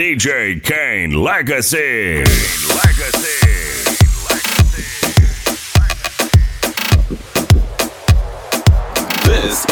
DJ Kaine Legacy. This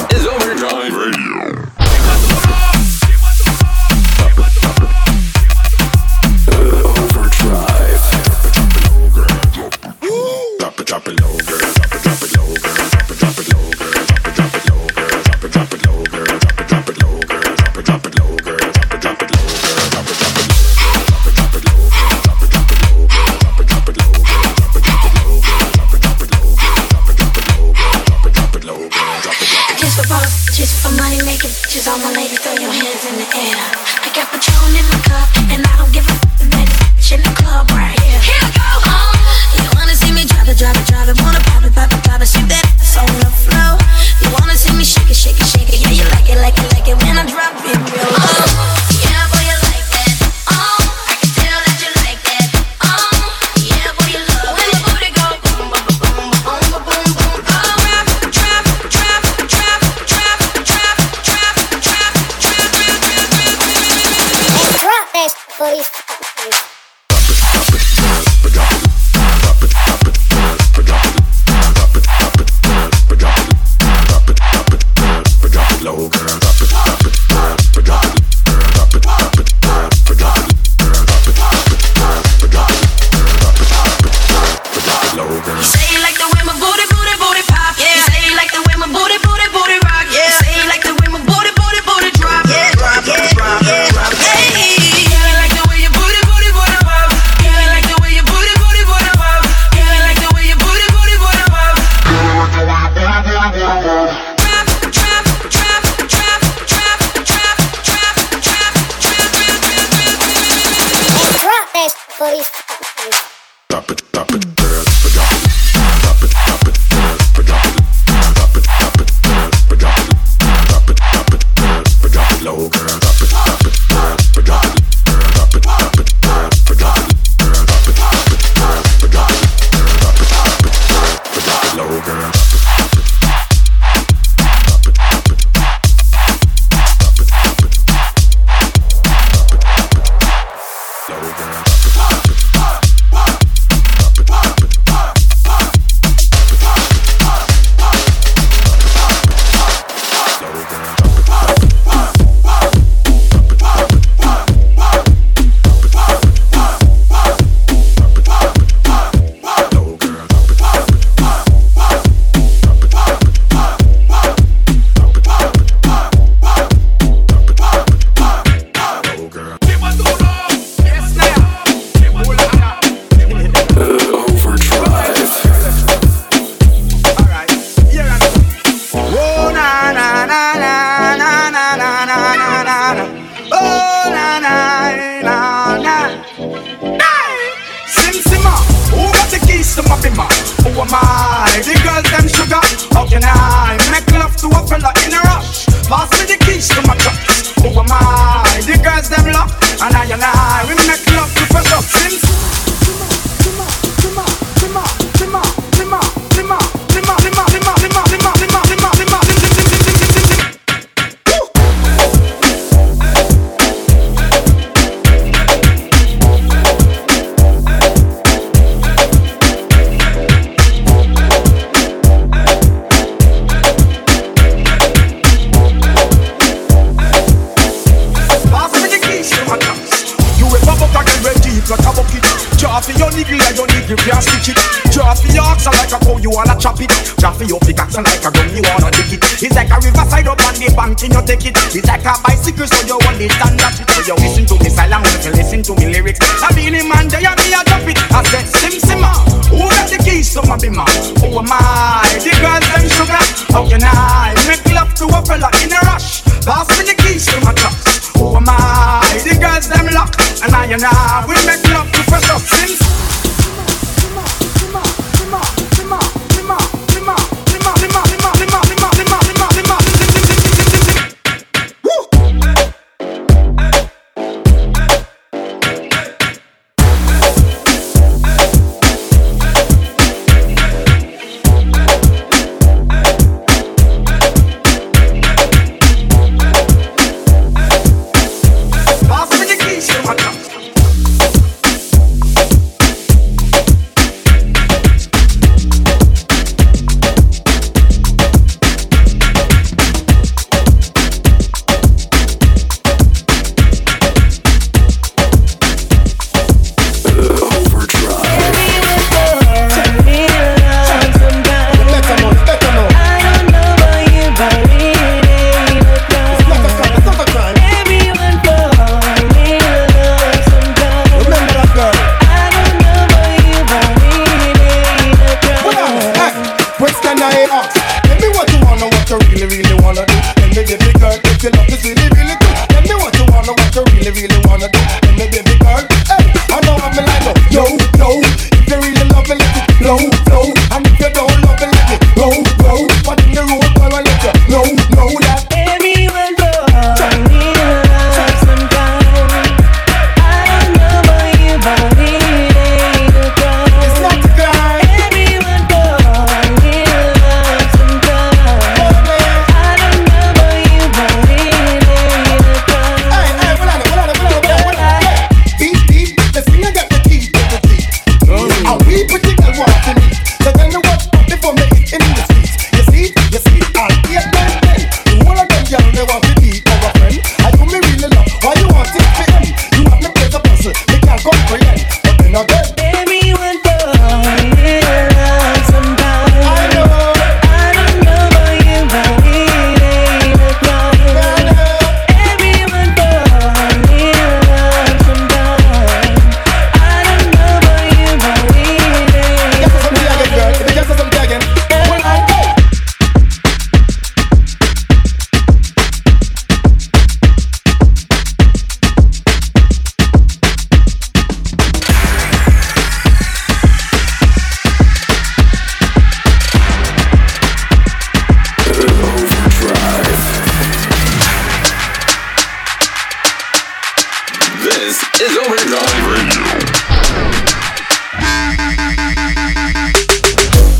and watch it. So you listen to me silent when you listen to me lyrics. I be the man, they me a drop it. I said, Sim Simma, who got the keys to my bima? Who am I? The girls them sugar. How can I make love to a fella in a rush? Pass me the keys to my trucks. Who am I? The girls them lock, and I and I we make love to fresh up Sim. This is Overdrive Radio.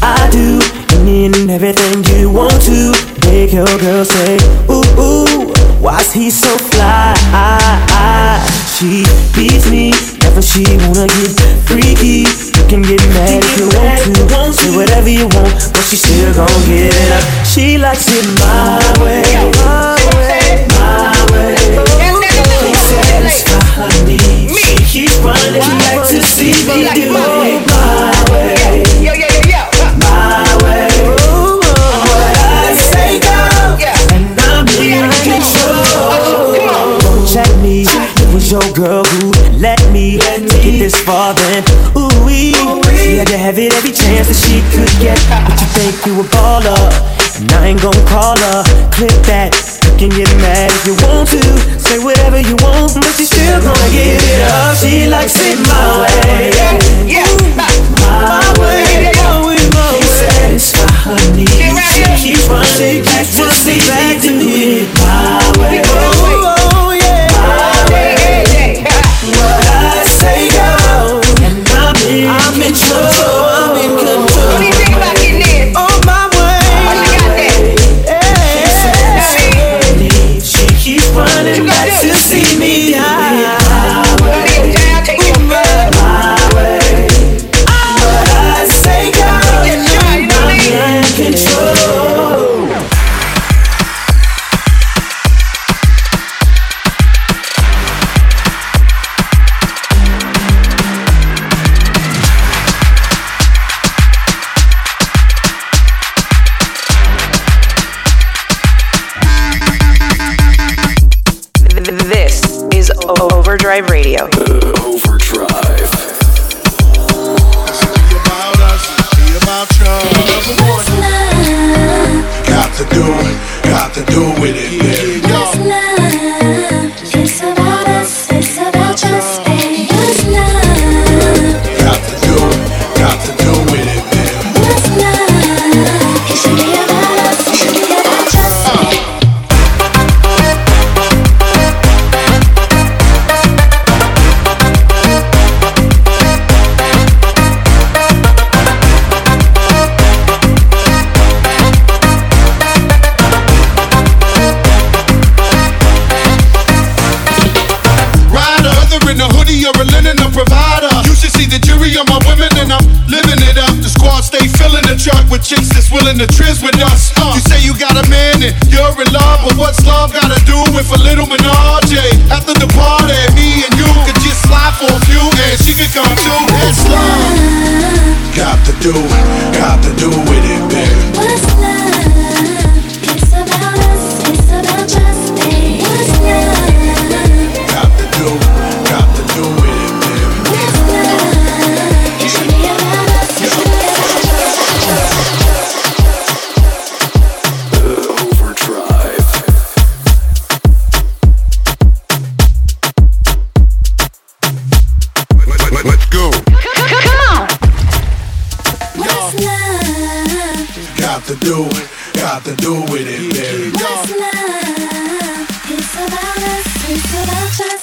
I do any and everything you want to make your girl say, ooh, ooh, why's he so fly? I, I, she beats me whenever she wanna get freaky. You can get mad if you want to, say whatever you want, but she still gon' get it up. She likes it my way, my way. Me. My way. My way. Ooh, I say go. And I'm in control. Don't check me. It was your girl who let me, take it this far. Then ooh wee, she had to have it every chance that she could get. But you think you a baller? And I ain't gon' call her. Clip that. like Sid come to. It's love. Got to do, got to do with it. got to do it, got to do with it, baby. What's love? It's about us, it's about us.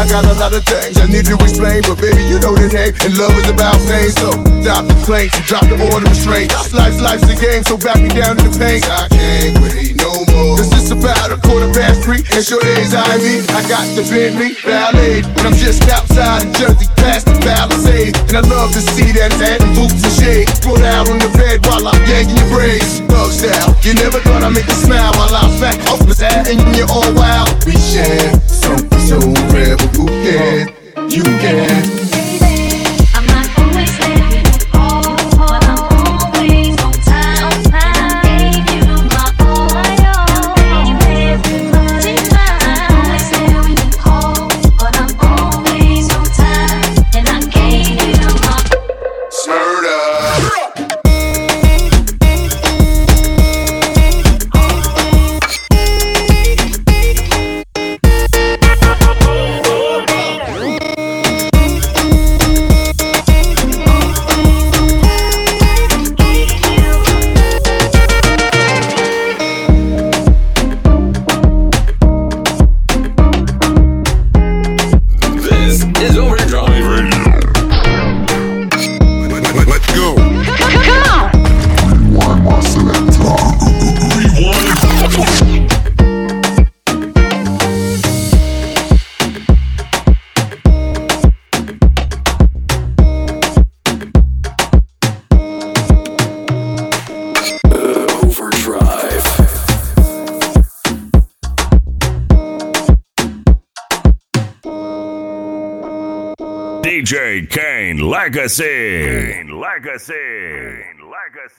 I got a lot of things I need to explain, but baby, you know the name, and love is about pain. So stop the complaints and drop the order restraint. Life's life's a game, so back me down to the paint. I can't wait no more. Cause it's about a quarter past three, and sure days I mean, I got the Bentley Ballet, and I'm just outside of Jersey, past the Palisade, and I love to see that hat and boots and shades. Put out on the bed while I'm yanking your braids. Bug style, you never thought I'd make you smile while I'm back off the side, and you're all wild. We share something so rare, but who can? You can. Legacy. Kane Legacy. Kane Legacy.